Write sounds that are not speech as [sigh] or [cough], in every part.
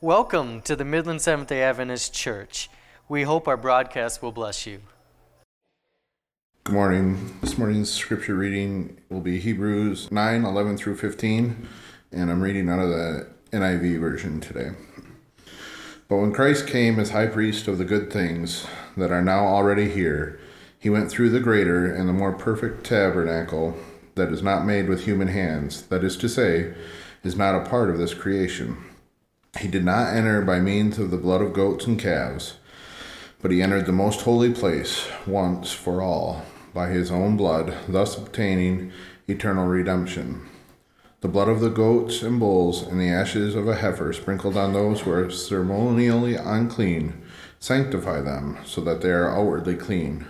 Welcome to the Midland Seventh day Adventist Church. We hope our broadcast will bless you. Good morning. This morning's scripture reading will be Hebrews 9 11 through 15, and I'm reading out of the NIV version today. But when Christ came as high priest of the good things that are now already here, he went through the greater and the more perfect tabernacle that is not made with human hands, that is to say, is not a part of this creation. He did not enter by means of the blood of goats and calves, but he entered the most holy place once for all by his own blood, thus obtaining eternal redemption. The blood of the goats and bulls and the ashes of a heifer sprinkled on those who are ceremonially unclean sanctify them, so that they are outwardly clean.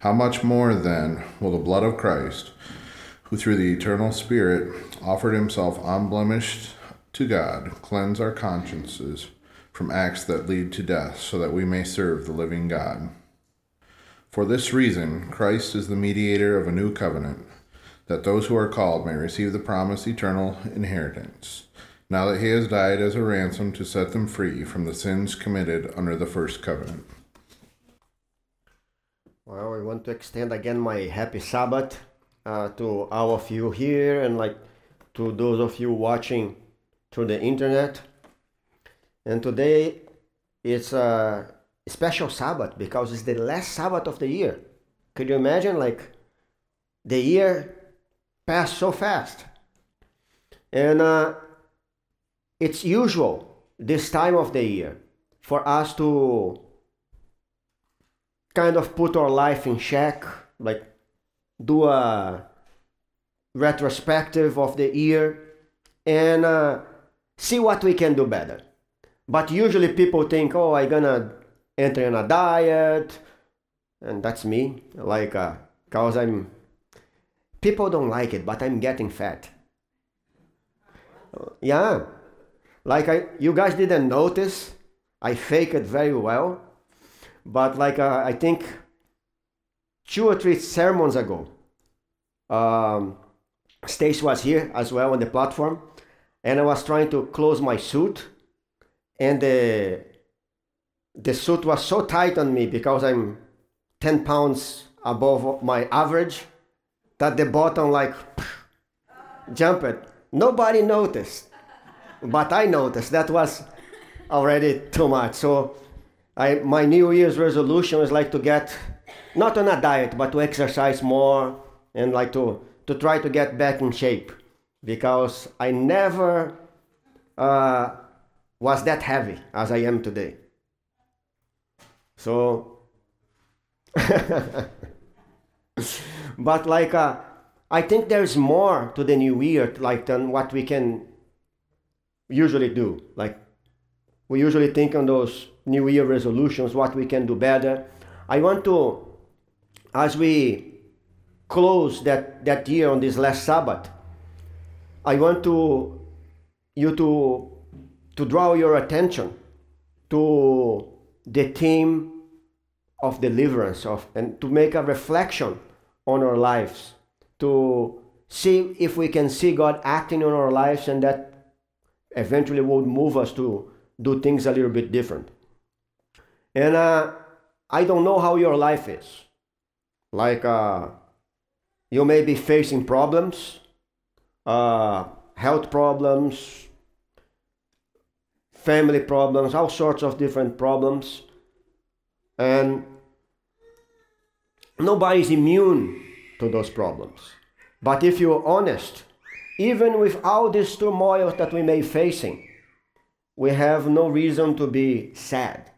How much more, then, will the blood of Christ, who through the eternal Spirit offered himself unblemished to God, cleanse our consciences from acts that lead to death, so that we may serve the living God? For this reason, Christ is the mediator of a new covenant, that those who are called may receive the promised eternal inheritance, now that he has died as a ransom to set them free from the sins committed under the first covenant. Well, I want to extend again my happy Sabbath uh, to all of you here and like to those of you watching through the internet. And today it's a special Sabbath because it's the last Sabbath of the year. Could you imagine like the year passed so fast? And uh, it's usual this time of the year for us to kind of put our life in check, like do a retrospective of the year and uh, see what we can do better. But usually people think, oh, I'm gonna enter in a diet, and that's me. Like, uh, cause I'm. People don't like it, but I'm getting fat. Yeah, like I, you guys didn't notice. I fake it very well but like uh, I think two or three sermons ago, um, Stace was here as well on the platform, and I was trying to close my suit, and the the suit was so tight on me because I'm ten pounds above my average that the bottom like jumped. Nobody noticed, but I noticed that was already too much. So I, my New Year's resolution is like to get not on a diet, but to exercise more and like to to try to get back in shape because I never uh, was that heavy as I am today. So, [laughs] but like uh, I think there's more to the new year like than what we can usually do. Like we usually think on those New Year resolutions, what we can do better. I want to, as we close that, that year on this last Sabbath, I want to you to to draw your attention to the theme of deliverance of and to make a reflection on our lives to see if we can see God acting on our lives and that eventually will move us to do things a little bit different. And uh, I don't know how your life is. Like, uh, you may be facing problems, uh, health problems, family problems, all sorts of different problems. And nobody's immune to those problems. But if you're honest, even with all these turmoils that we may be facing, we have no reason to be sad.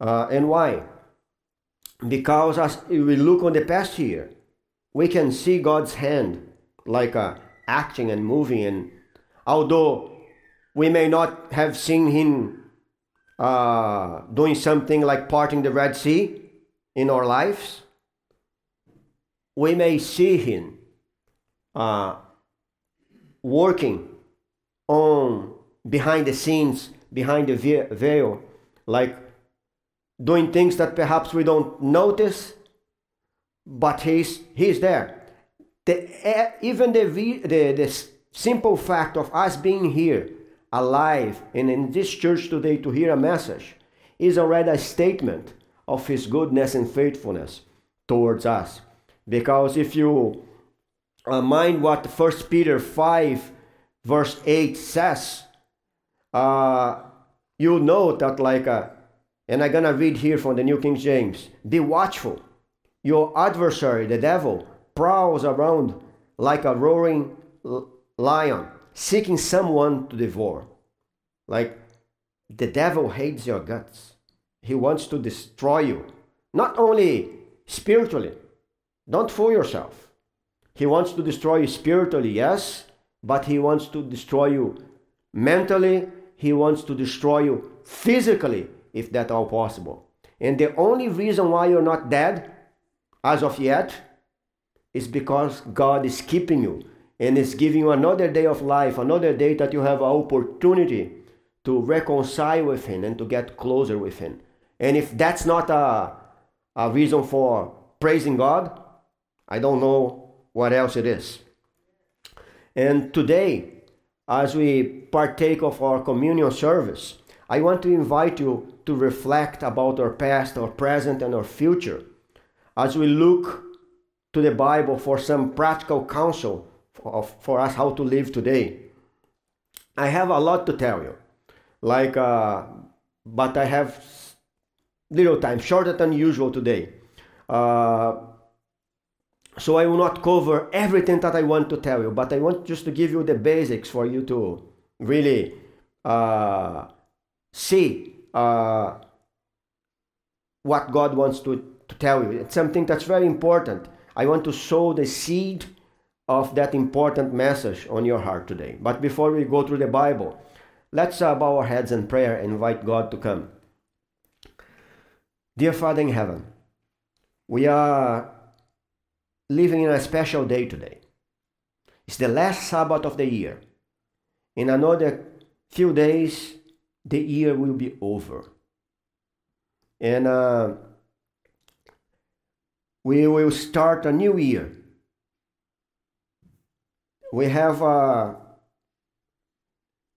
Uh, and why? Because as we look on the past year, we can see God's hand like uh, acting and moving. And although we may not have seen Him uh, doing something like parting the Red Sea in our lives, we may see Him uh, working on behind the scenes, behind the veil, like doing things that perhaps we don't notice, but he's, he's there. The, even the, the, the simple fact of us being here alive and in this church today to hear a message is already a statement of his goodness and faithfulness towards us. Because if you uh, mind what 1 Peter 5 verse 8 says, uh, you know that like, uh, and I'm gonna read here from the New King James, be watchful. Your adversary, the devil, prowls around like a roaring lion, seeking someone to devour. Like the devil hates your guts. He wants to destroy you. Not only spiritually. Don't fool yourself. He wants to destroy you spiritually, yes, but he wants to destroy you mentally. He wants to destroy you physically, if that all possible. And the only reason why you're not dead as of yet is because God is keeping you and is giving you another day of life, another day that you have an opportunity to reconcile with Him and to get closer with Him. And if that's not a, a reason for praising God, I don't know what else it is. And today, as we partake of our communion service, I want to invite you to reflect about our past, our present, and our future as we look to the Bible for some practical counsel for, for us how to live today. I have a lot to tell you, like, uh, but I have little time, shorter than usual today. Uh, so I will not cover everything that I want to tell you, but I want just to give you the basics for you to really uh, see uh, what God wants to, to tell you. It's something that's very important. I want to sow the seed of that important message on your heart today. But before we go through the Bible, let's uh, bow our heads in prayer and invite God to come. Dear Father in heaven, we are living in a special day today. It's the last Sabbath of the year. In another few days, the year will be over. And uh, we will start a new year. We have a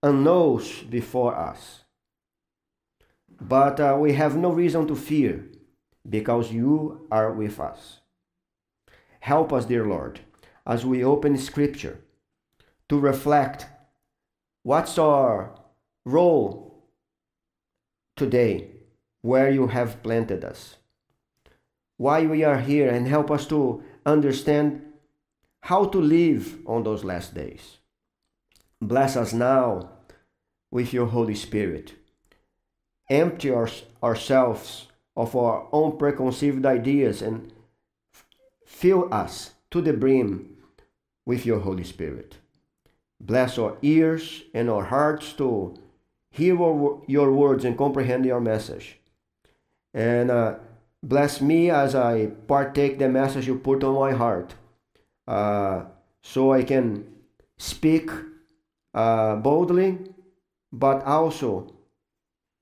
unknowns before us. But uh, we have no reason to fear because you are with us. Help us, dear Lord, as we open Scripture to reflect what's our role today where you have planted us why we are here and help us to understand how to live on those last days. Bless us now with your Holy Spirit. Empty our, ourselves of our own preconceived ideas and fill us to the brim with your Holy Spirit. Bless our ears and our hearts to hear your words and comprehend your message. And uh, Bless me as I partake the message you put on my heart, uh, so I can speak uh, boldly, but also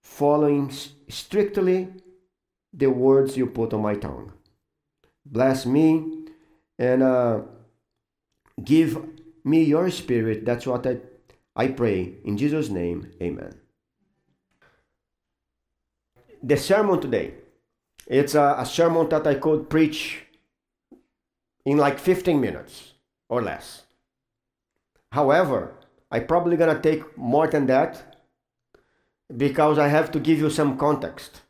following strictly the words you put on my tongue. Bless me and uh, give me your spirit. That's what I, I pray. In Jesus' name, amen. The sermon today it's a, a sermon that I could preach in like 15 minutes or less. However, I probably gonna take more than that because I have to give you some context.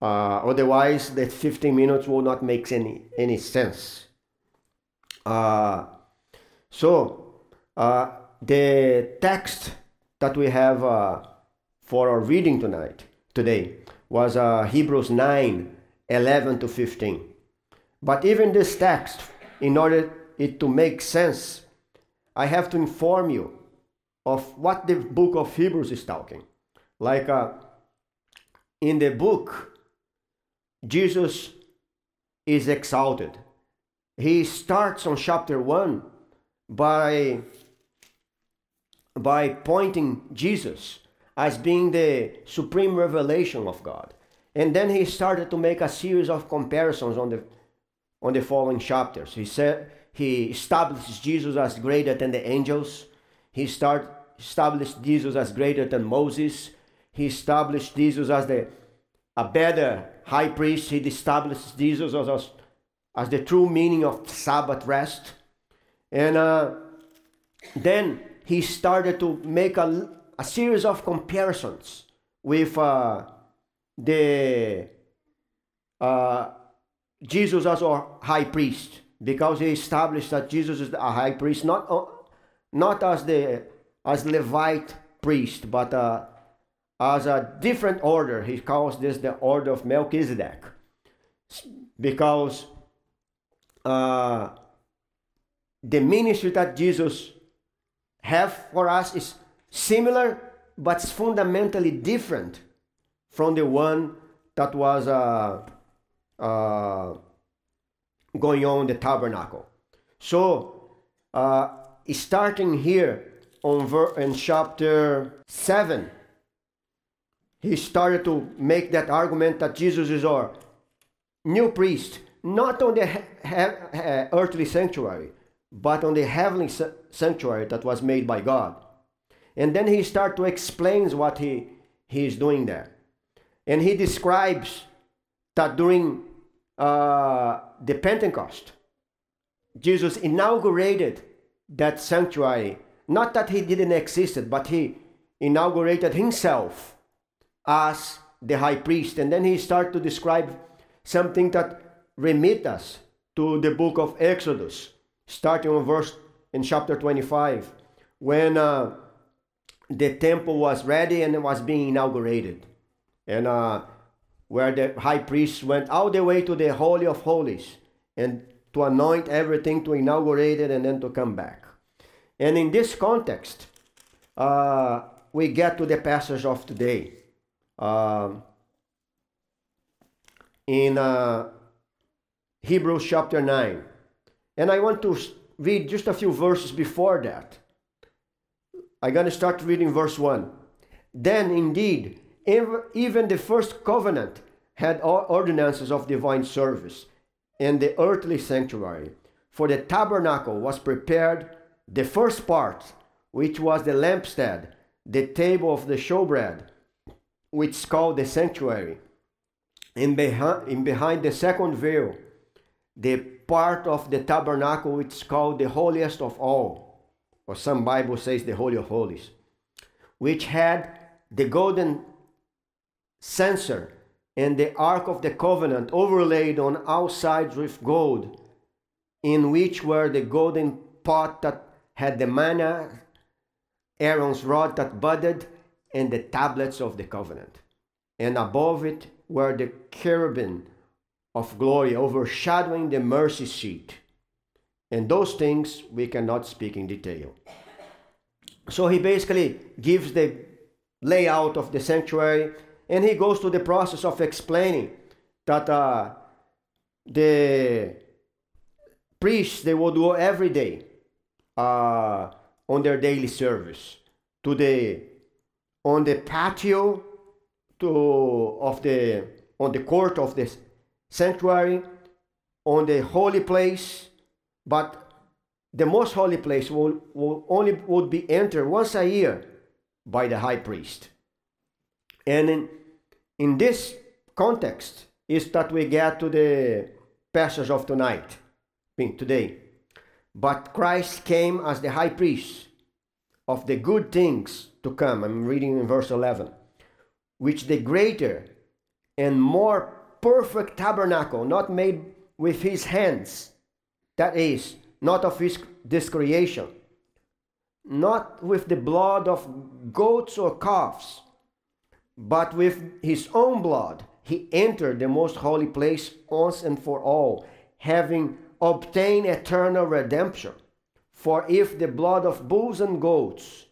Uh, otherwise, that 15 minutes will not make any any sense. Uh, so, uh, the text that we have uh, for our reading tonight today was uh, Hebrews 9 11 to 15. But even this text, in order it to make sense, I have to inform you of what the book of Hebrews is talking. Like uh, in the book, Jesus is exalted. He starts on chapter 1 by, by pointing Jesus as being the supreme revelation of God. And then he started to make a series of comparisons on the on the following chapters. He said he establishes Jesus as greater than the angels. He start established Jesus as greater than Moses. He established Jesus as the a better high priest. He established Jesus as, as, as the true meaning of Sabbath rest. And uh, then he started to make a, a series of comparisons with uh, the uh, Jesus as our high priest because he established that Jesus is a high priest, not, uh, not as the as Levite priest, but uh, as a different order. He calls this the order of Melchizedek because uh, the ministry that Jesus have for us is similar but fundamentally different from the one that was uh, uh, going on the tabernacle. So, uh, starting here on ver- in chapter 7, he started to make that argument that Jesus is our new priest, not on the he- he- earthly sanctuary, but on the heavenly sanctuary that was made by God. And then he starts to explain what he, he is doing there. And he describes that during uh, the Pentecost, Jesus inaugurated that sanctuary. Not that he didn't exist, but he inaugurated himself as the high priest. And then he started to describe something that remit us to the book of Exodus, starting on verse in chapter 25, when uh, the temple was ready and it was being inaugurated. And uh, where the high priest went all the way to the Holy of Holies and to anoint everything, to inaugurate it, and then to come back. And in this context, uh, we get to the passage of today. Um, in uh, Hebrews chapter 9. And I want to read just a few verses before that. I'm going to start reading verse 1. Then indeed, even the first covenant had ordinances of divine service in the earthly sanctuary. For the tabernacle was prepared, the first part, which was the lampstand, the table of the showbread, which is called the sanctuary, and behind, and behind the second veil, the part of the tabernacle which is called the holiest of all, or some Bible says the Holy of Holies, which had the golden censer and the Ark of the Covenant overlaid on all sides with gold, in which were the golden pot that had the manna, Aaron's rod that budded, and the tablets of the covenant. And above it were the cherubim of glory overshadowing the mercy seat. And those things we cannot speak in detail. So he basically gives the layout of the sanctuary and he goes to the process of explaining that uh, the priests they will do every day uh, on their daily service to the on the patio to of the on the court of the sanctuary on the holy place but the most holy place will, will only would be entered once a year by the high priest and in, in this context is that we get to the passage of tonight, being today. But Christ came as the high priest of the good things to come. I'm reading in verse 11. Which the greater and more perfect tabernacle, not made with his hands, that is, not of his, this creation, not with the blood of goats or calves, but with his own blood he entered the most holy place once and for all, having obtained eternal redemption. For if the blood of bulls and goats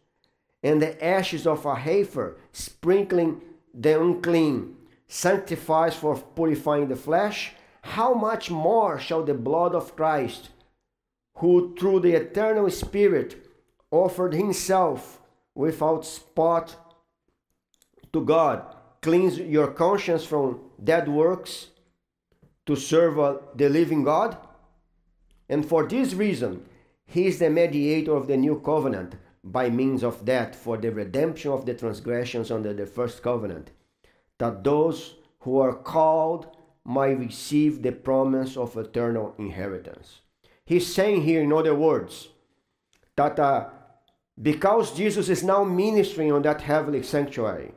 and the ashes of a heifer sprinkling the unclean sanctifies for purifying the flesh, how much more shall the blood of Christ, who through the eternal Spirit offered himself without spot to God, cleanse your conscience from dead works to serve the living God. And for this reason, he is the mediator of the new covenant, by means of that for the redemption of the transgressions under the first covenant, that those who are called might receive the promise of eternal inheritance. He's saying here, in other words, that uh, because Jesus is now ministering on that heavenly sanctuary,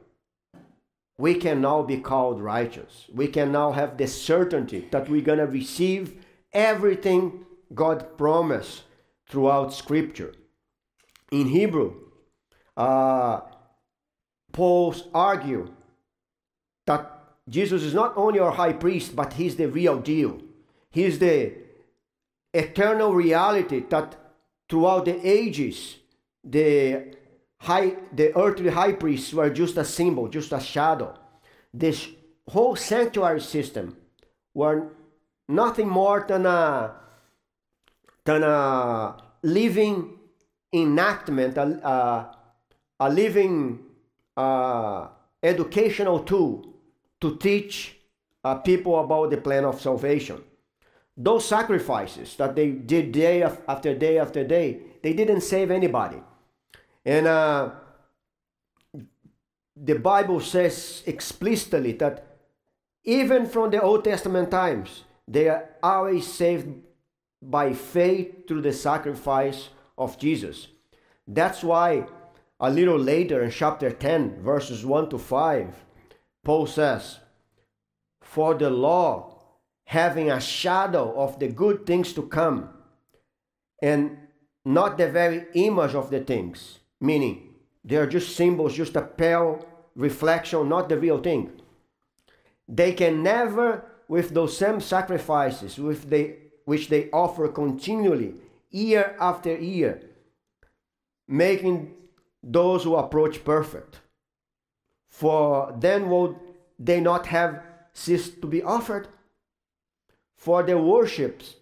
we can now be called righteous. We can now have the certainty that we're going to receive everything God promised throughout Scripture. In Hebrew, uh, Paul that Jesus is not only our high priest, but he's the real deal. He's the eternal reality that throughout the ages, the high, the earthly high priests were just a symbol, just a shadow. This whole sanctuary system were nothing more than a than a living enactment, a, a, a living uh, educational tool to teach uh, people about the plan of salvation. Those sacrifices that they did day after day after day, they didn't save anybody. And uh, the Bible says explicitly that even from the Old Testament times, they are always saved by faith through the sacrifice of Jesus. That's why a little later in chapter 10, verses 1 to 5, Paul says, For the law, having a shadow of the good things to come, and not the very image of the things, meaning they are just symbols, just a pale reflection, not the real thing. They can never, with those same sacrifices, with the which they offer continually, year after year, making those who approach perfect. For then would they not have ceased to be offered? For the worships,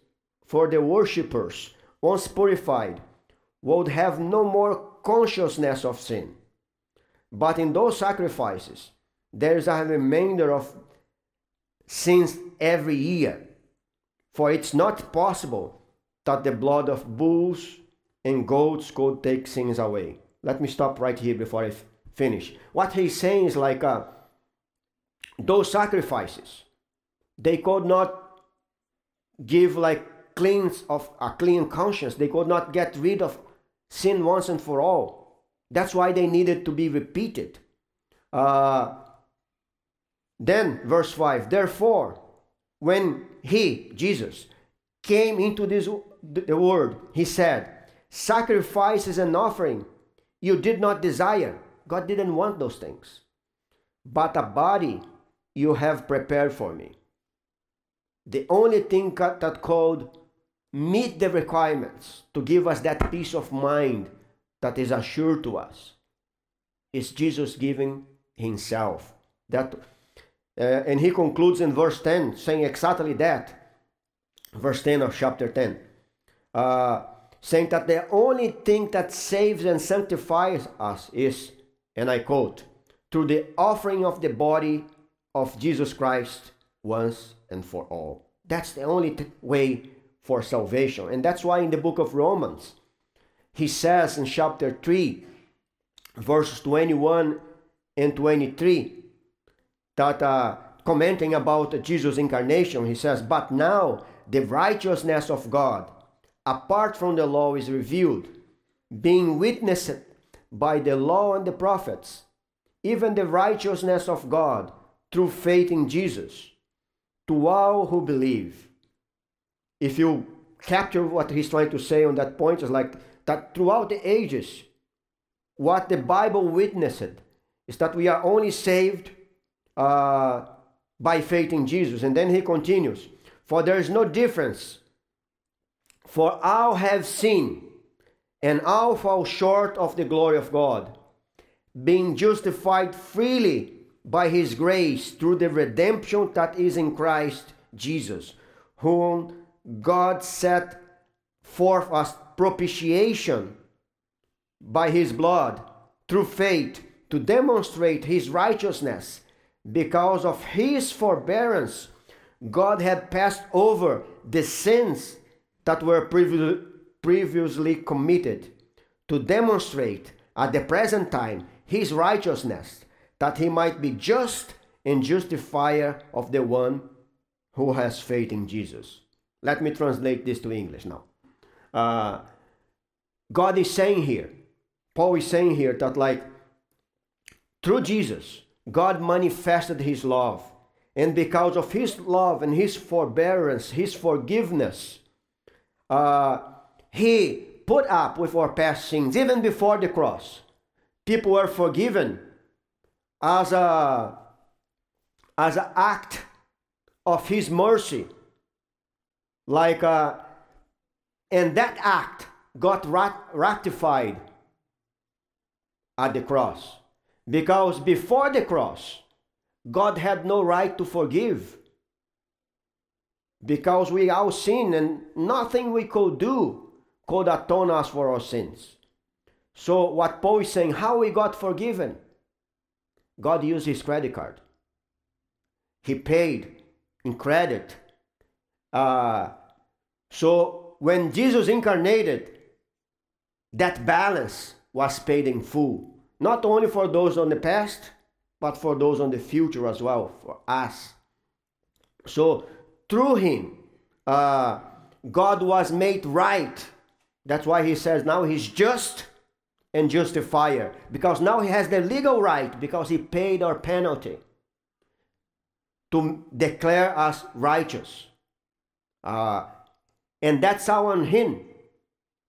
for the worshippers, once purified, would have no more consciousness of sin. But in those sacrifices, there is a remainder of sins every year. For it's not possible that the blood of bulls and goats could take sins away. Let me stop right here before I finish. What he's saying is like uh, those sacrifices, they could not give like cleans of a clean conscience. They could not get rid of sin once and for all. That's why they needed to be repeated. Uh, then, verse 5 Therefore, when he, Jesus, came into this the world, he said, Sacrifices and offering you did not desire. God didn't want those things. But a body you have prepared for me. The only thing that could meet the requirements to give us that peace of mind that is assured to us is Jesus giving himself. That uh, and he concludes in verse 10 saying exactly that. Verse 10 of chapter 10. Uh, saying that the only thing that saves and sanctifies us is, and I quote, through the offering of the body of Jesus Christ once and for all. That's the only t- way for salvation. And that's why in the book of Romans, he says in chapter 3, verses 21 and 23, that uh, commenting about Jesus' incarnation, he says, But now the righteousness of God, apart from the law, is revealed, being witnessed by the law and the prophets, even the righteousness of God through faith in Jesus, to all who believe. If you capture what he's trying to say on that point, is like that throughout the ages, what the Bible witnessed is that we are only saved uh, by faith in Jesus. And then he continues, For there is no difference, for all have sinned, and all fall short of the glory of God, being justified freely by his grace through the redemption that is in Christ Jesus, whom God set forth as propitiation by his blood through faith to demonstrate his righteousness. Because of his forbearance, God had passed over the sins that were previously committed to demonstrate at the present time his righteousness, that he might be just and justifier of the one who has faith in Jesus. Let me translate this to English now. Uh, God is saying here, Paul is saying here that, like, through Jesus, God manifested his love. And because of his love and his forbearance, his forgiveness, uh, he put up with our past sins even before the cross. People were forgiven as a as an act of his mercy. Like uh, and that act got rat- ratified at the cross. Because before the cross, God had no right to forgive. Because we all sin and nothing we could do could atone us for our sins. So, what Paul is saying, how we got forgiven? God used his credit card. He paid in credit. Uh, so, when Jesus incarnated, that balance was paid in full. Not only for those on the past, but for those on the future as well, for us. So, through him, uh, God was made right. That's why he says now he's just and justifier. Because now he has the legal right, because he paid our penalty to declare us righteous. Uh, and that's on him.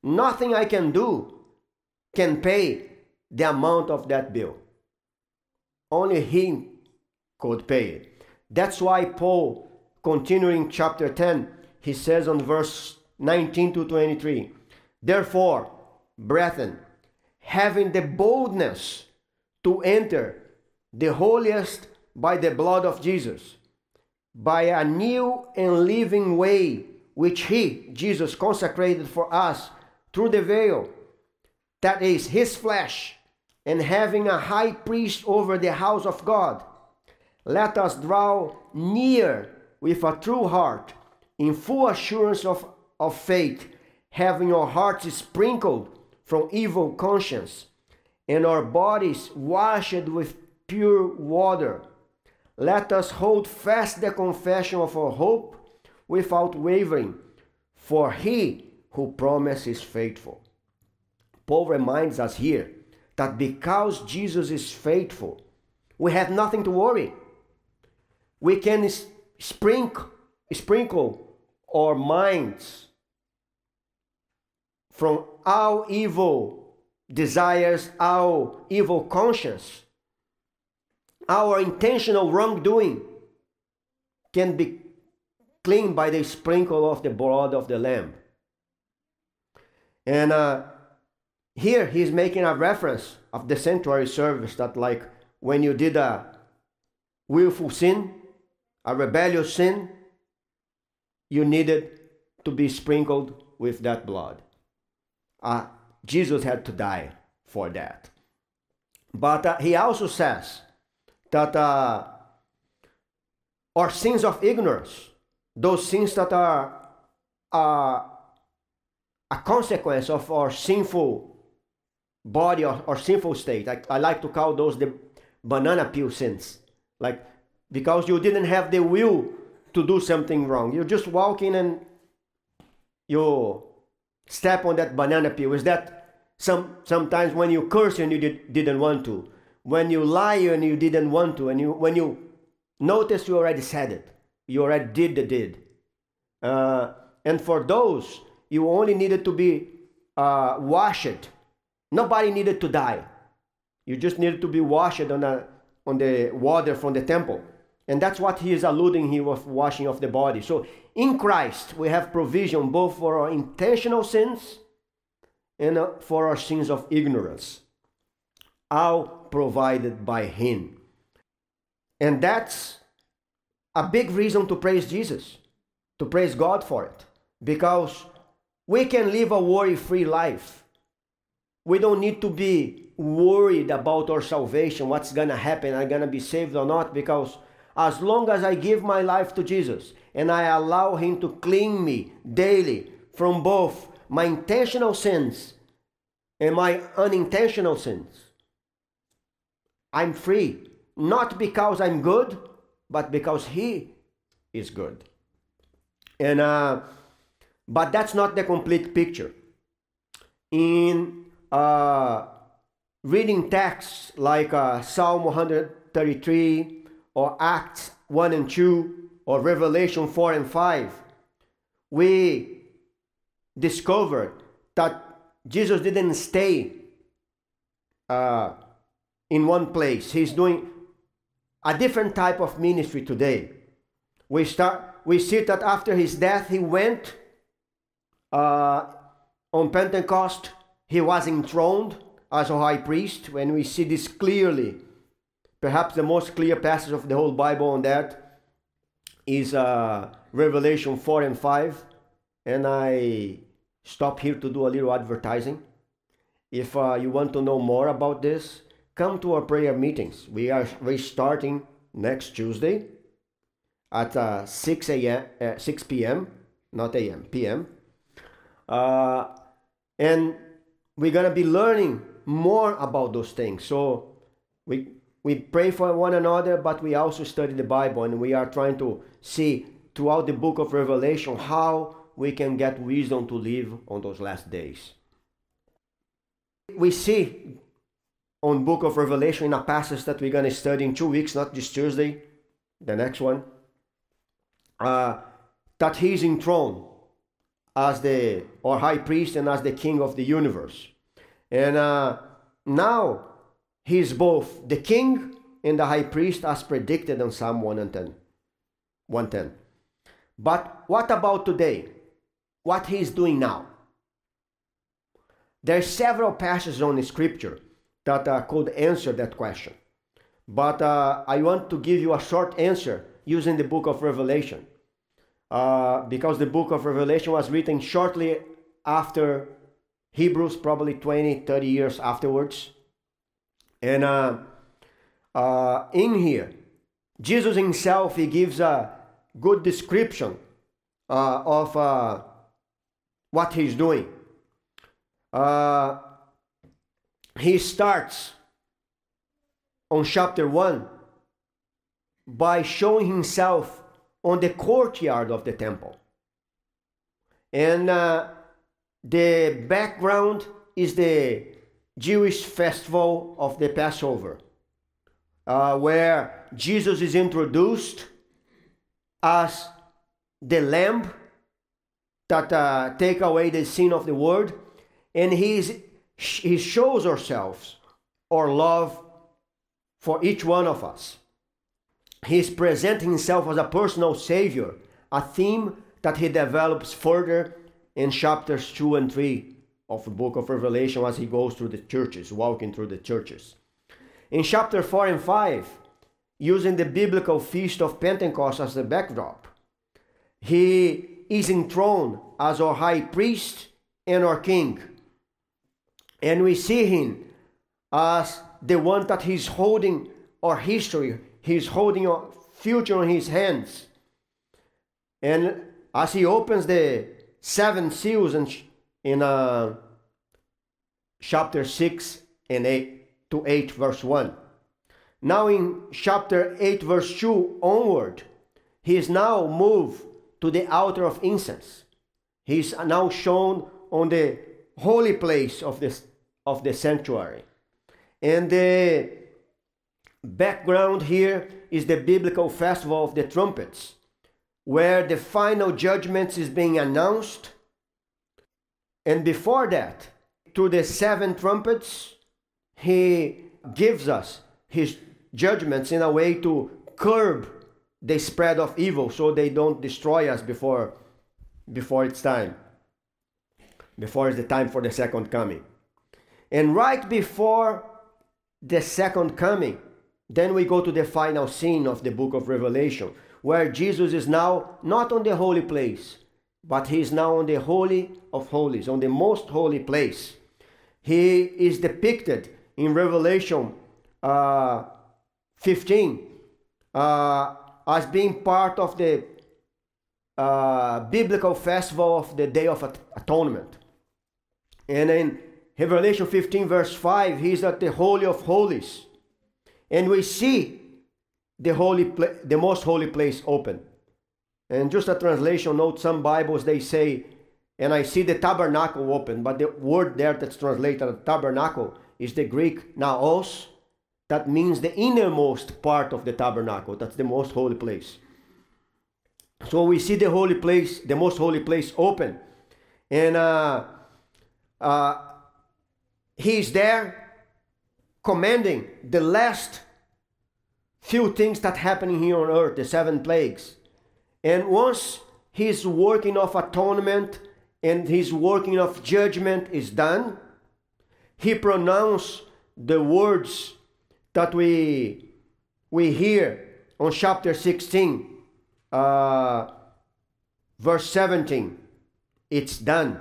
Nothing I can do can pay the amount of that bill. Only he could pay it. That's why Paul, continuing chapter 10, he says on verse 19 to 23 Therefore, brethren, having the boldness to enter the holiest by the blood of Jesus, by a new and living way which He, Jesus, consecrated for us through the veil, that is His flesh and having a high priest over the house of God, let us draw near with a true heart, in full assurance of, of faith, having our hearts sprinkled from evil conscience, and our bodies washed with pure water. Let us hold fast the confession of our hope without wavering, for he who promises faithful. Paul reminds us here that because Jesus is faithful, we have nothing to worry. We can sprinkle, sprinkle our minds from our evil desires, our evil conscience, our intentional wrongdoing can be cleaned by the sprinkle of the blood of the Lamb. And uh, here he's making a reference of the sanctuary service that like when you did a willful sin a rebellious sin you needed to be sprinkled with that blood uh, jesus had to die for that but uh, he also says that uh, our sins of ignorance those sins that are uh, a consequence of our sinful body or, or sinful state. I, I like to call those the banana peel sins. Like, because you didn't have the will to do something wrong. You're just walking and you step on that banana peel. Is that some sometimes when you curse and you did, didn't want to, when you lie and you didn't want to, and you when you notice you already said it, you already did the did. Uh, and for those, you only needed to be uh, washed Nobody needed to die. You just needed to be washed on, a, on the water from the temple. And that's what he is alluding here with washing of the body. So in Christ, we have provision both for our intentional sins and uh, for our sins of ignorance. All provided by him. And that's a big reason to praise Jesus, to praise God for it. Because we can live a worry free life we don't need to be worried about our salvation, what's gonna happen, I'm gonna be saved or not, because as long as I give my life to Jesus and I allow Him to clean me daily from both my intentional sins and my unintentional sins. I'm free, not because I'm good, but because He is good. And uh, but that's not the complete picture. In uh, reading texts like uh, Psalm 133 or Acts 1 and 2 or Revelation 4 and 5, we discovered that Jesus didn't stay uh, in one place. He's doing a different type of ministry today. We start. We see that after his death, he went uh, on Pentecost. He was enthroned as a high priest. When we see this clearly, perhaps the most clear passage of the whole Bible on that is uh, Revelation four and five. And I stop here to do a little advertising. If uh, you want to know more about this, come to our prayer meetings. We are restarting next Tuesday at uh, 6 a.m. Uh, 6 p.m. not a.m. p.m. Uh, and we're gonna be learning more about those things. So we we pray for one another, but we also study the Bible, and we are trying to see throughout the book of Revelation how we can get wisdom to live on those last days. We see on book of Revelation in a passage that we're going to study in two weeks, not this Tuesday, the next one, uh, that he's enthroned as the or high priest and as the king of the universe. And uh, now he's both the king and the high priest as predicted in Psalm 110. 110. But what about today? what he is doing now. There are several passages on the scripture that uh, could answer that question. But uh, I want to give you a short answer using the book of Revelation. Uh, because the book of Revelation was written shortly after Hebrews, probably 20, 30 years afterwards. And uh, uh, in here, Jesus himself, he gives a good description uh, of what he's doing. Uh, he starts on chapter 1 by showing himself on the courtyard of the temple. And uh, the background is the Jewish festival of the Passover, uh, where Jesus is introduced as the lamb that uh, take away the sin of the world, and he's, he shows ourselves our love for each one of us. He is presenting himself as a personal savior, a theme that he develops further in chapters 2 and 3 of the book of Revelation as he goes through the churches, walking through the churches. In chapter 4 and 5, using the biblical feast of Pentecost as the backdrop, he is enthroned as our high priest and our king. And we see him as the one that he's holding our history, he's holding our future in his hands. And as he opens the seven seals in, in uh, chapter 6 and 8 to 8, verse 1. Now, in chapter 8, verse 2 onward, he is now moved to the altar of incense. he is now shown on the holy place of this of the sanctuary. And the background here is the biblical festival of the trumpets, where the final judgments is being announced. And before that, to the seven trumpets, he gives us his judgments in a way to curb the spread of evil so they don't destroy us before before it's time before it's the time for the second coming. And right before the second coming then we go to the final scene of the book of revelation where jesus is now not on the holy place but he is now on the holy of holies on the most holy place he is depicted in revelation uh, 15 uh, as being part of the uh, biblical festival of the Day of Atonement. And in Revelation 15, verse 5, he's at the Holy of Holies. And we see the holy pla- the most holy place open. And just a translation note, some Bibles they say, and I see the tabernacle open, but the word there that's translated tabernacle is the Greek naos. That means the innermost part of the tabernacle. That's the most holy place. So we see the holy place, the most holy place open. And uh, uh, he's there commanding the last few things that happening here on earth, the seven plagues. And once his working of atonement and his working of judgment is done, he pronounced the words that we we hear on chapter 16, uh, verse 17. It's done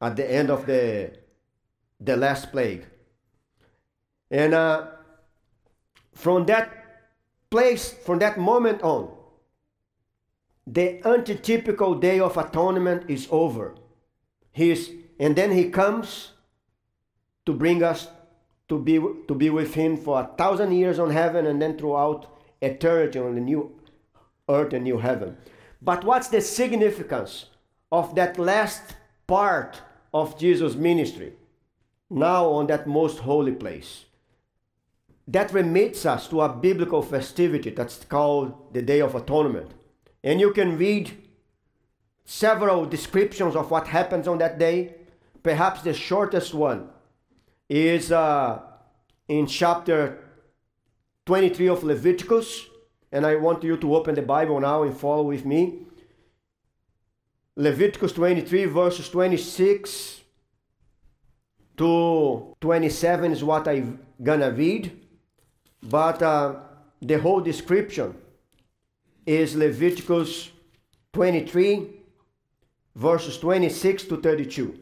at the end of the the last plague. And uh, from that place, from that moment on, the antitypical day of atonement is over. He and then he comes to bring us to be to be with him for a thousand years on heaven and then throughout eternity on the new earth and new heaven. But what's the significance of that last part of Jesus' ministry? Now on that most holy place. That remits us to a biblical festivity that's called the Day of Atonement. And you can read several descriptions of what happens on that day. Perhaps the shortest one is uh, in chapter 23 of Leviticus. And I want you to open the Bible now and follow with me. Leviticus 23, verses 26 to 27 is what I'm gonna read. But uh, the whole description is Leviticus 23, verses 26 to 32.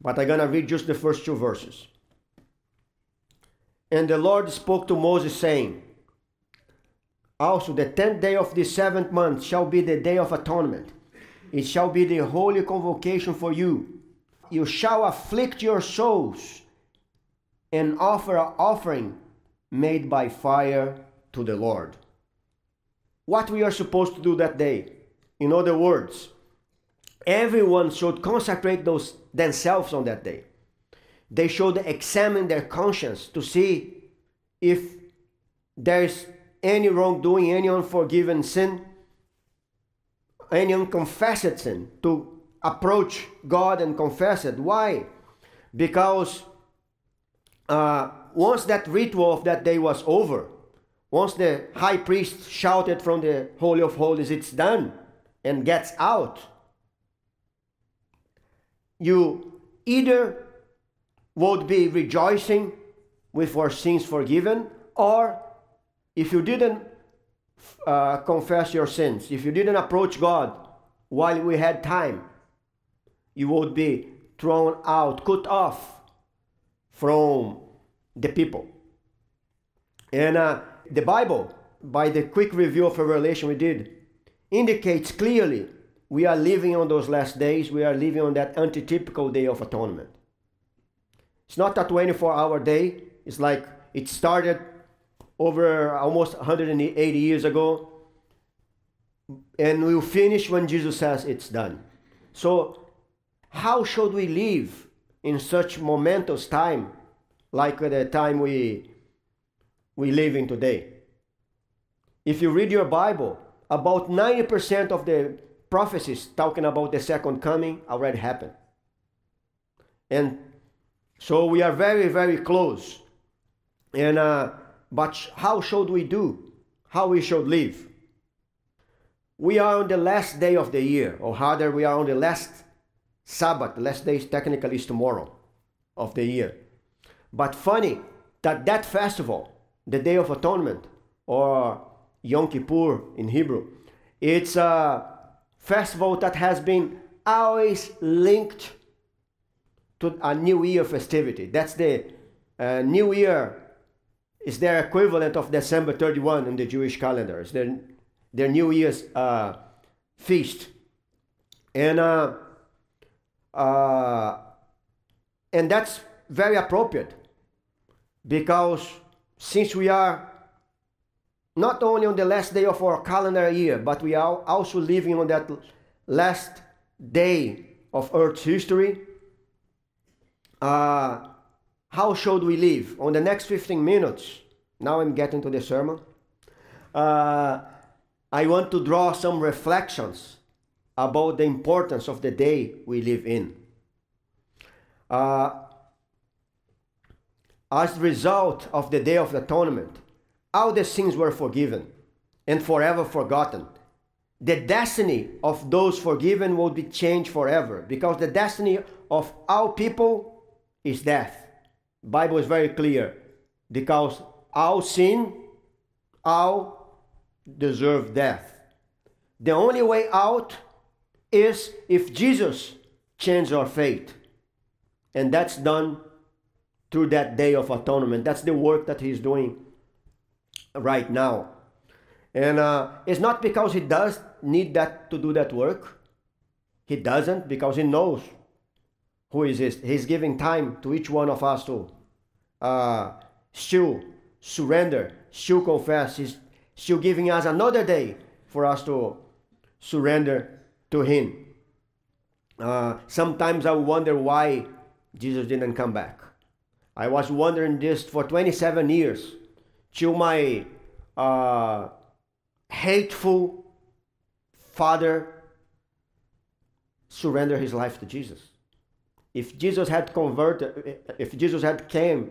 But I'm gonna read just the first two verses. And the Lord spoke to Moses, saying, Also, the tenth day of the seventh month shall be the day of atonement. It shall be the holy convocation for you. You shall afflict your souls and offer an offering made by fire to the Lord. What we are supposed to do that day. In other words, everyone should consecrate those themselves on that day. They should examine their conscience to see if there is any wrongdoing, any unforgiven sin, any unconfessed sin, to approach God and confess it. Why? Because uh, once that ritual of that day was over, once the high priest shouted from the Holy of Holies, it's done, and gets out, you either would be rejoicing with your sins forgiven, or if you didn't uh, confess your sins, if you didn't approach God while we had time, you would be thrown out, cut off from the people. And uh, the Bible, by the quick review of Revelation we did, indicates clearly we are living on those last days, we are living on that antitypical day of atonement. It's not a 24 hour day, it's like it started over almost 180 years ago and we'll finish when Jesus says it's done. So, how should we live in such momentous time like the time we we live in today? If you read your Bible, about 90% of the prophecies talking about the second coming already happened. And so we are very, very close. And uh, but how should we do? How we should live? We are on the last day of the year, or rather, we are on the last Sabbath. The last day is technically is tomorrow of the year. But funny that that festival, the Day of Atonement, or Yom Kippur in Hebrew, it's a festival that has been always linked to a New Year festivity. That's the uh, New Year is their equivalent of December 31 in the Jewish calendar. It's their, their New Year's uh, feast. And uh, uh, and that's very appropriate because since we are not only on the last day of our calendar year, but we are also living on that last day of Earth's history, uh, how should we live? On the next 15 minutes, now I'm getting to the sermon, uh, I want to draw some reflections about the importance of the day we live in. Uh, as a result of the Day of Atonement, all the sins were forgiven and forever forgotten. The destiny of those forgiven will be changed forever because the destiny of all people is death. Bible is very clear because all sin, all deserve death. The only way out is if Jesus changes our fate. And that's done through that day of atonement. That's the work that he's doing right now. And uh, it's not because he does need that to do that work. He doesn't because he knows who is this. He's giving time to each one of us to uh, still surrender, still confess. He's still giving us another day for us to surrender to Him. Uh, sometimes I wonder why Jesus didn't come back. I was wondering this for 27 years till my uh, hateful father surrendered his life to Jesus. If Jesus had converted, if Jesus had came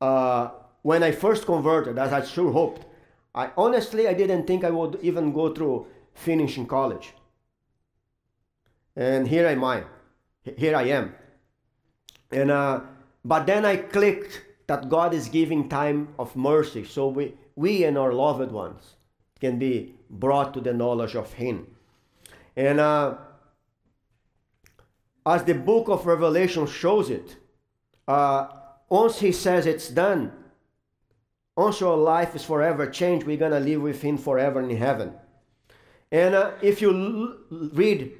uh, when I first converted, as I sure hoped, I honestly I didn't think I would even go through finishing college. And here I am here I am. And uh, but then I clicked that God is giving time of mercy, so we we and our loved ones can be brought to the knowledge of Him. And uh, as the book of Revelation shows it, uh, once He says it's done, once our life is forever changed, we're gonna live with Him forever in heaven. And uh, if you l- read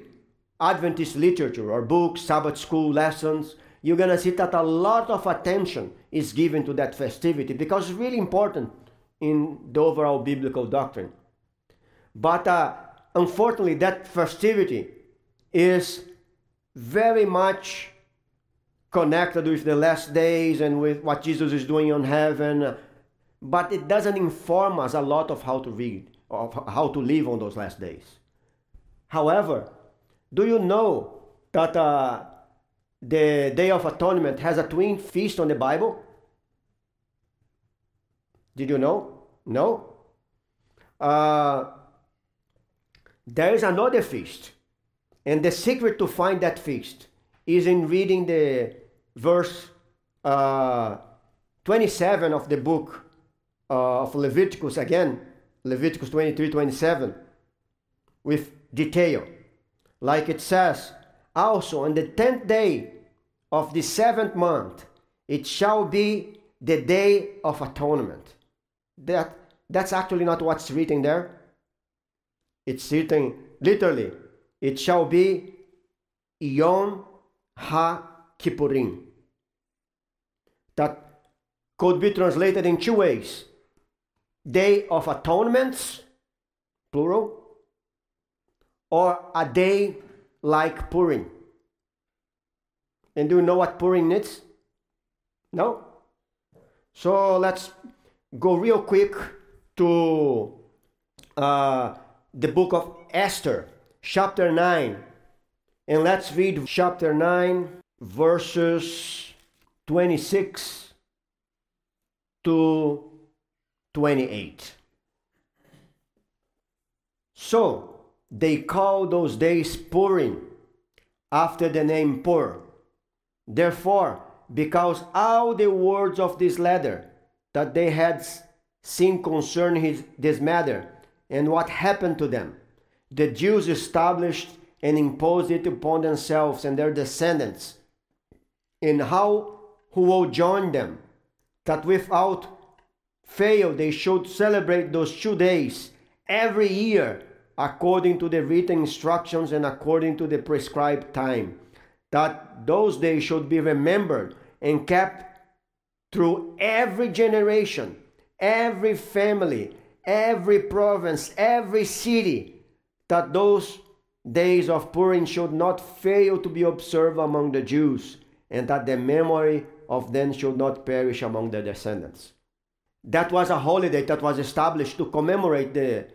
Adventist literature or books, Sabbath school lessons, you're gonna see that a lot of attention is given to that festivity because it's really important in the overall biblical doctrine. But uh, unfortunately, that festivity is very much connected with the last days and with what Jesus is doing on heaven, but it doesn't inform us a lot of how to read, of how to live on those last days. However, do you know that uh, the Day of Atonement has a twin feast on the Bible? Did you know? No? Uh, there is another feast. And the secret to find that feast is in reading the verse uh, 27 of the book uh, of Leviticus again, Leviticus 23 27, with detail. Like it says, also on the tenth day of the seventh month, it shall be the day of atonement. That, that's actually not what's written there. It's written literally, it shall be Yom Ha Kippurim. That could be translated in two ways Day of Atonements, plural, or a day like Purim. And do you know what Purim is? No? So let's go real quick to uh, the book of Esther, chapter 9. And let's read chapter 9, verses 26 to 28. So they call those days Purim after the name Pur. Therefore, because all the words of this letter that they had seen concerning his, this matter and what happened to them, the Jews established and imposed it upon themselves and their descendants, and how who will join them, that without fail they should celebrate those two days every year according to the written instructions and according to the prescribed time. that those days should be remembered and kept through every generation, every family, every province, every city, that those days of Purim should not fail to be observed among the Jews, and that the memory of them should not perish among their descendants. That was a holiday that was established to commemorate the,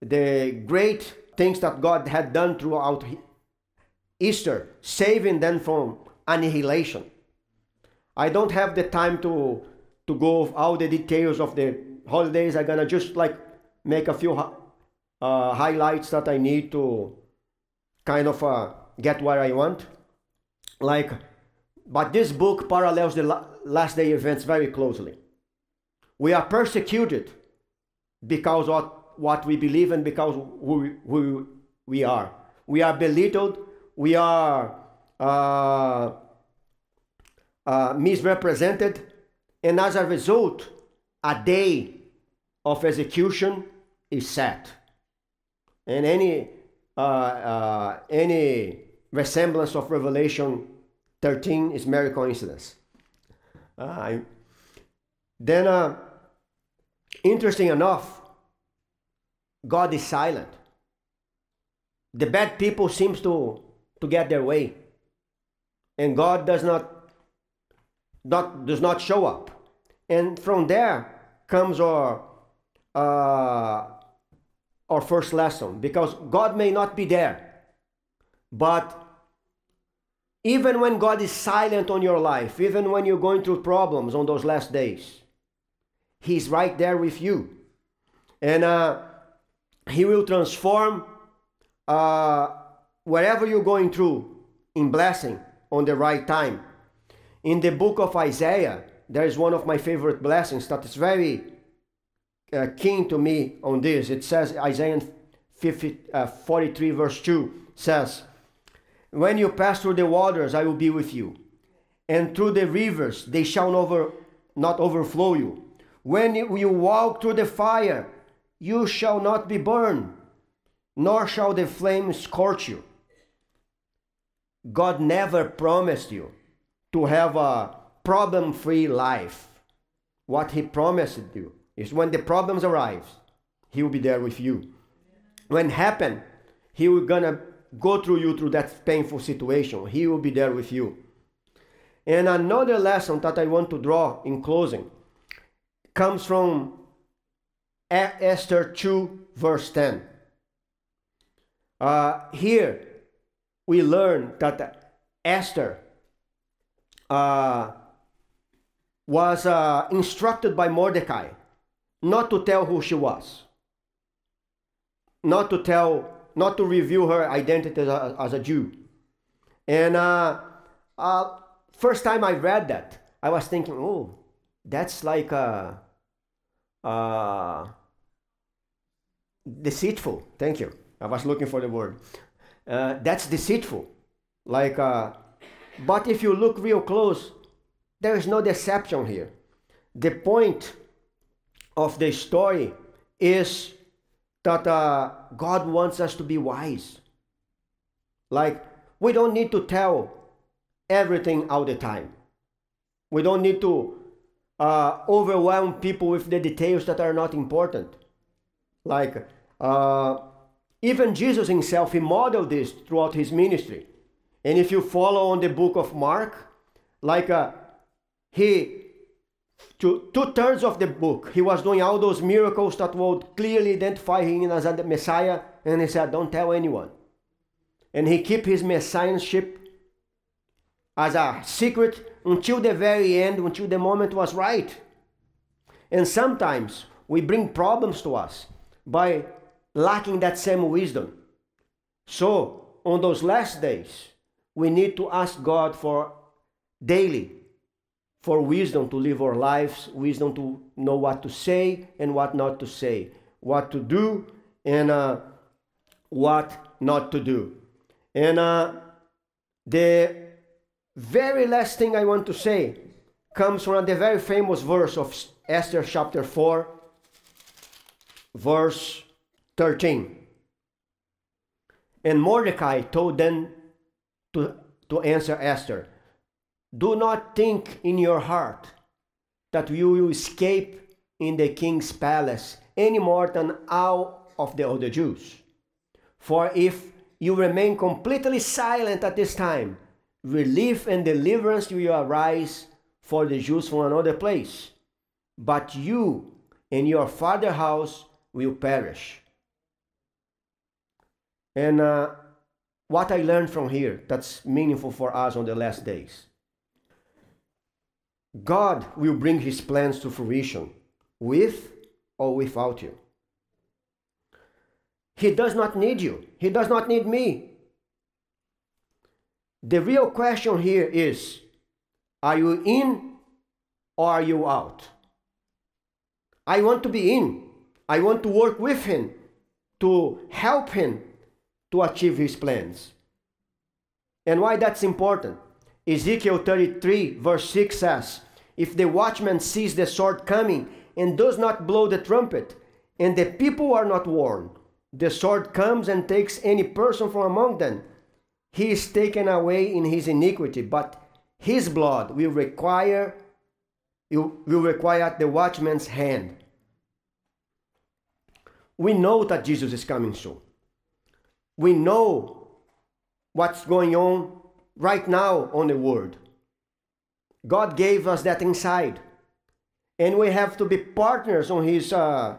the great things that God had done throughout Esther, saving them from annihilation. I don't have the time to, to go all the details of the holidays. I'm gonna just like make a few uh, highlights that I need to kind of uh, get where I want. Like, but this book parallels the last day events very closely. We are persecuted because of what we believe and because who, who we are. We are belittled. We are uh, uh, misrepresented. And as a result, a day of execution is set. And any, uh, uh, any resemblance of Revelation 13 is mere coincidence. Uh, then, uh, interesting enough, God is silent. The bad people seems to, to get their way. And God does not, not does not show up. And from there comes our uh, our first lesson because God may not be there, but even when God is silent on your life, even when you're going through problems on those last days, He's right there with you, and uh, He will transform uh, wherever you're going through in blessing on the right time. In the book of Isaiah, there is one of my favorite blessings that is very uh, keen to me on this. It says, Isaiah 50, uh, 43, verse 2 says, When you pass through the waters, I will be with you, and through the rivers, they shall over, not overflow you. When you walk through the fire, you shall not be burned, nor shall the flame scorch you. God never promised you to have a problem free life. What He promised you is when the problems arise, He will be there with you. When happen, He will gonna go through you through that painful situation. He will be there with you. And another lesson that I want to draw in closing comes from Esther 2, verse 10. Uh, here, we learn that Esther uh, was uh, instructed by Mordecai not to tell who she was, not to tell, not to reveal her identity as a, as a Jew. And uh, uh, first time I read that, I was thinking, oh, that's like a, uh, deceitful. Thank you. I was looking for the word. Uh, that's deceitful. Like, uh, but if you look real close, there is no deception here. The point of the story is that uh, God wants us to be wise. Like, we don't need to tell everything all the time. We don't need to uh, overwhelm people with the details that are not important. Like, uh, even Jesus himself, he modeled this throughout his ministry. And if you follow on the book of Mark, like uh, he, two, two thirds of the book, he was doing all those miracles that would clearly identify him as the Messiah. And he said, don't tell anyone. And he keep his messiahship as a secret until the very end, until the moment was right. And sometimes we bring problems to us by lacking that same wisdom. So, on those last days, we need to ask God for daily for wisdom to live our lives, wisdom to know what to say and what not to say, what to do and uh, what not to do. And uh, the very last thing I want to say comes from the very famous verse of Esther chapter 4, verse 13. And Mordecai told them to to answer Esther, Do not think in your heart that you will escape in the king's palace any more than all of the other Jews. For if you remain completely silent at this time, relief and deliverance will arise for the Jews from another place. But you and your father's house will perish. And uh, what I learned from here that's meaningful for us on the last days. God will bring his plans to fruition with or without you. He does not need you, he does not need me. The real question here is are you in or are you out? I want to be in. I want to work with him to help him to achieve his plans. And why that's important? Ezekiel 33, verse 6 says, If the watchman sees the sword coming and does not blow the trumpet, and the people are not warned, the sword comes and takes any person from among them. He is taken away in his iniquity, but his blood will require will require the watchman's hand. We know that Jesus is coming soon. We know what's going on right now on the world. God gave us that inside. And we have to be partners on his uh,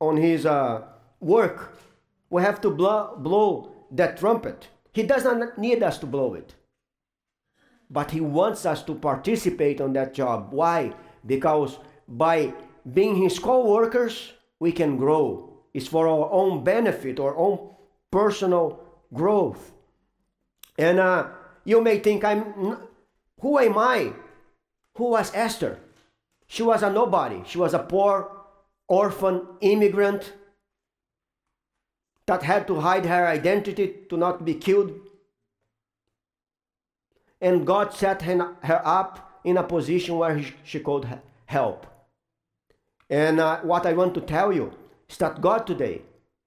on his uh, work. We have to blow, blow that trumpet. He does not need us to blow it. But he wants us to participate on that job. Why? Because by being his co-workers, we can grow. It's for our own benefit, our own personal growth. And uh, you may think, I'm, who am I? Who was Esther? She was a nobody. She was a poor, orphan immigrant that had to hide her identity to not be killed. And God set her up in a position where she could help. And uh, what I want to tell you is that God today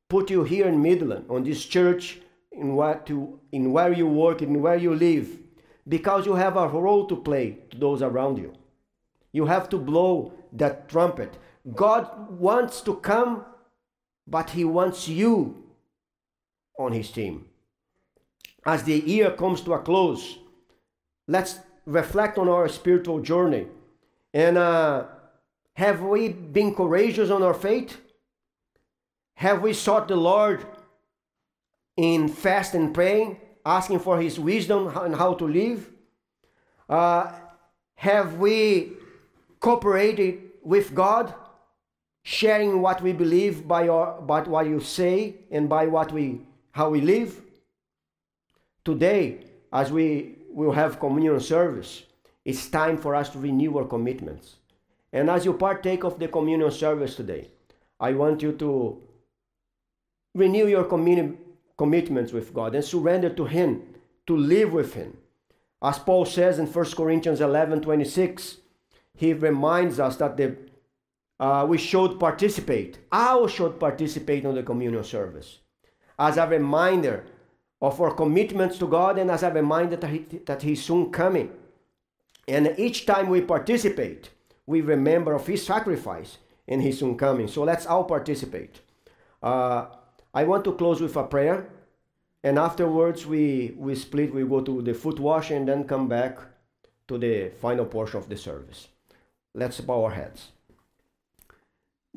put you here in Midland, on this church, in where, to, in where you work, in where you live, because you have a role to play to those around you. You have to blow that trumpet. God wants to come, but He wants you on His team. As the year comes to a close, let's reflect on our spiritual journey. And uh, have we been courageous on our faith? Have we sought the Lord in fast and praying, asking for His wisdom on how to live? Uh, have we cooperated with God, sharing what we believe by, our, by what you say and by what we, how we live? Today, as we will have communion service, it's time for us to renew our commitments. And as you partake of the communion service today, I want you to renew your communi- commitments with God and surrender to Him to live with Him. As Paul says in 1 Corinthians 11 26, he reminds us that the, uh, we should participate, I should participate on the communion service as a reminder of our commitments to God and as a reminder that, he, that He's soon coming. And each time we participate, we remember of His sacrifice and His soon coming. So let's all participate. Uh, I want to close with a prayer, and afterwards we, we split, we go to the foot wash and then come back to the final portion of the service. Let's bow our heads.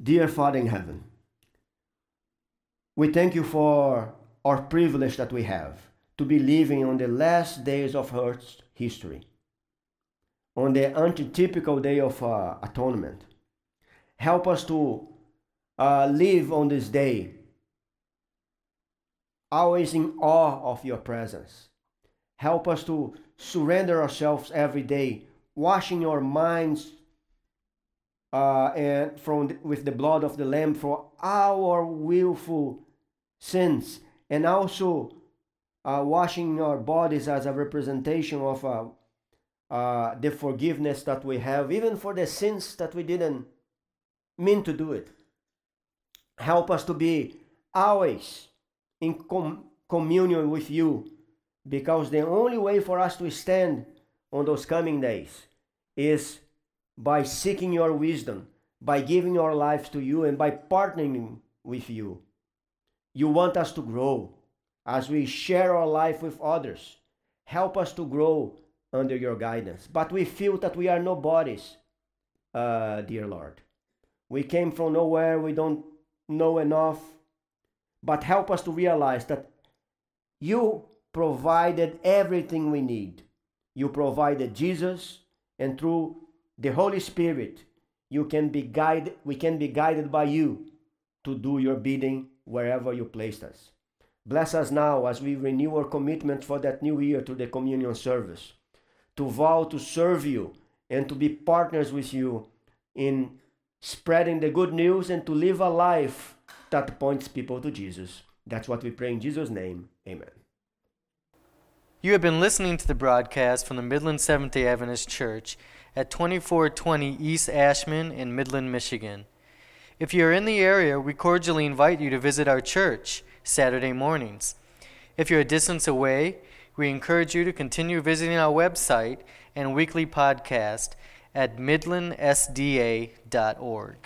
Dear Father in heaven, we thank you for our privilege that we have to be living on the last days of Earth's history, on the antitypical day of uh, atonement. Help us to uh, live on this day always in awe of your presence. Help us to surrender ourselves every day, washing our minds uh, and from the, with the blood of the Lamb for our willful sins, and also uh, washing our bodies as a representation of uh, uh, the forgiveness that we have, even for the sins that we didn't mean to do it. Help us to be always in com- communion with you because the only way for us to stand on those coming days is by seeking your wisdom, by giving our lives to you, and by partnering with you. You want us to grow as we share our life with others. Help us to grow under your guidance. But we feel that we are nobodies, uh, dear Lord. We came from nowhere, we don't know enough. But help us to realize that you provided everything we need. You provided Jesus, and through the Holy Spirit, you can be guided, we can be guided by you to do your bidding wherever you placed us. Bless us now as we renew our commitment for that new year to the communion service, to vow to serve you and to be partners with you in spreading the good news and to live a life that points people to Jesus. That's what we pray in Jesus' name. Amen. You have been listening to the broadcast from the Midland Seventh day Adventist Church at 2420 East Ashman in Midland, Michigan. If you are in the area, we cordially invite you to visit our church Saturday mornings. If you're a distance away, we encourage you to continue visiting our website and weekly podcast at midlandsda.org.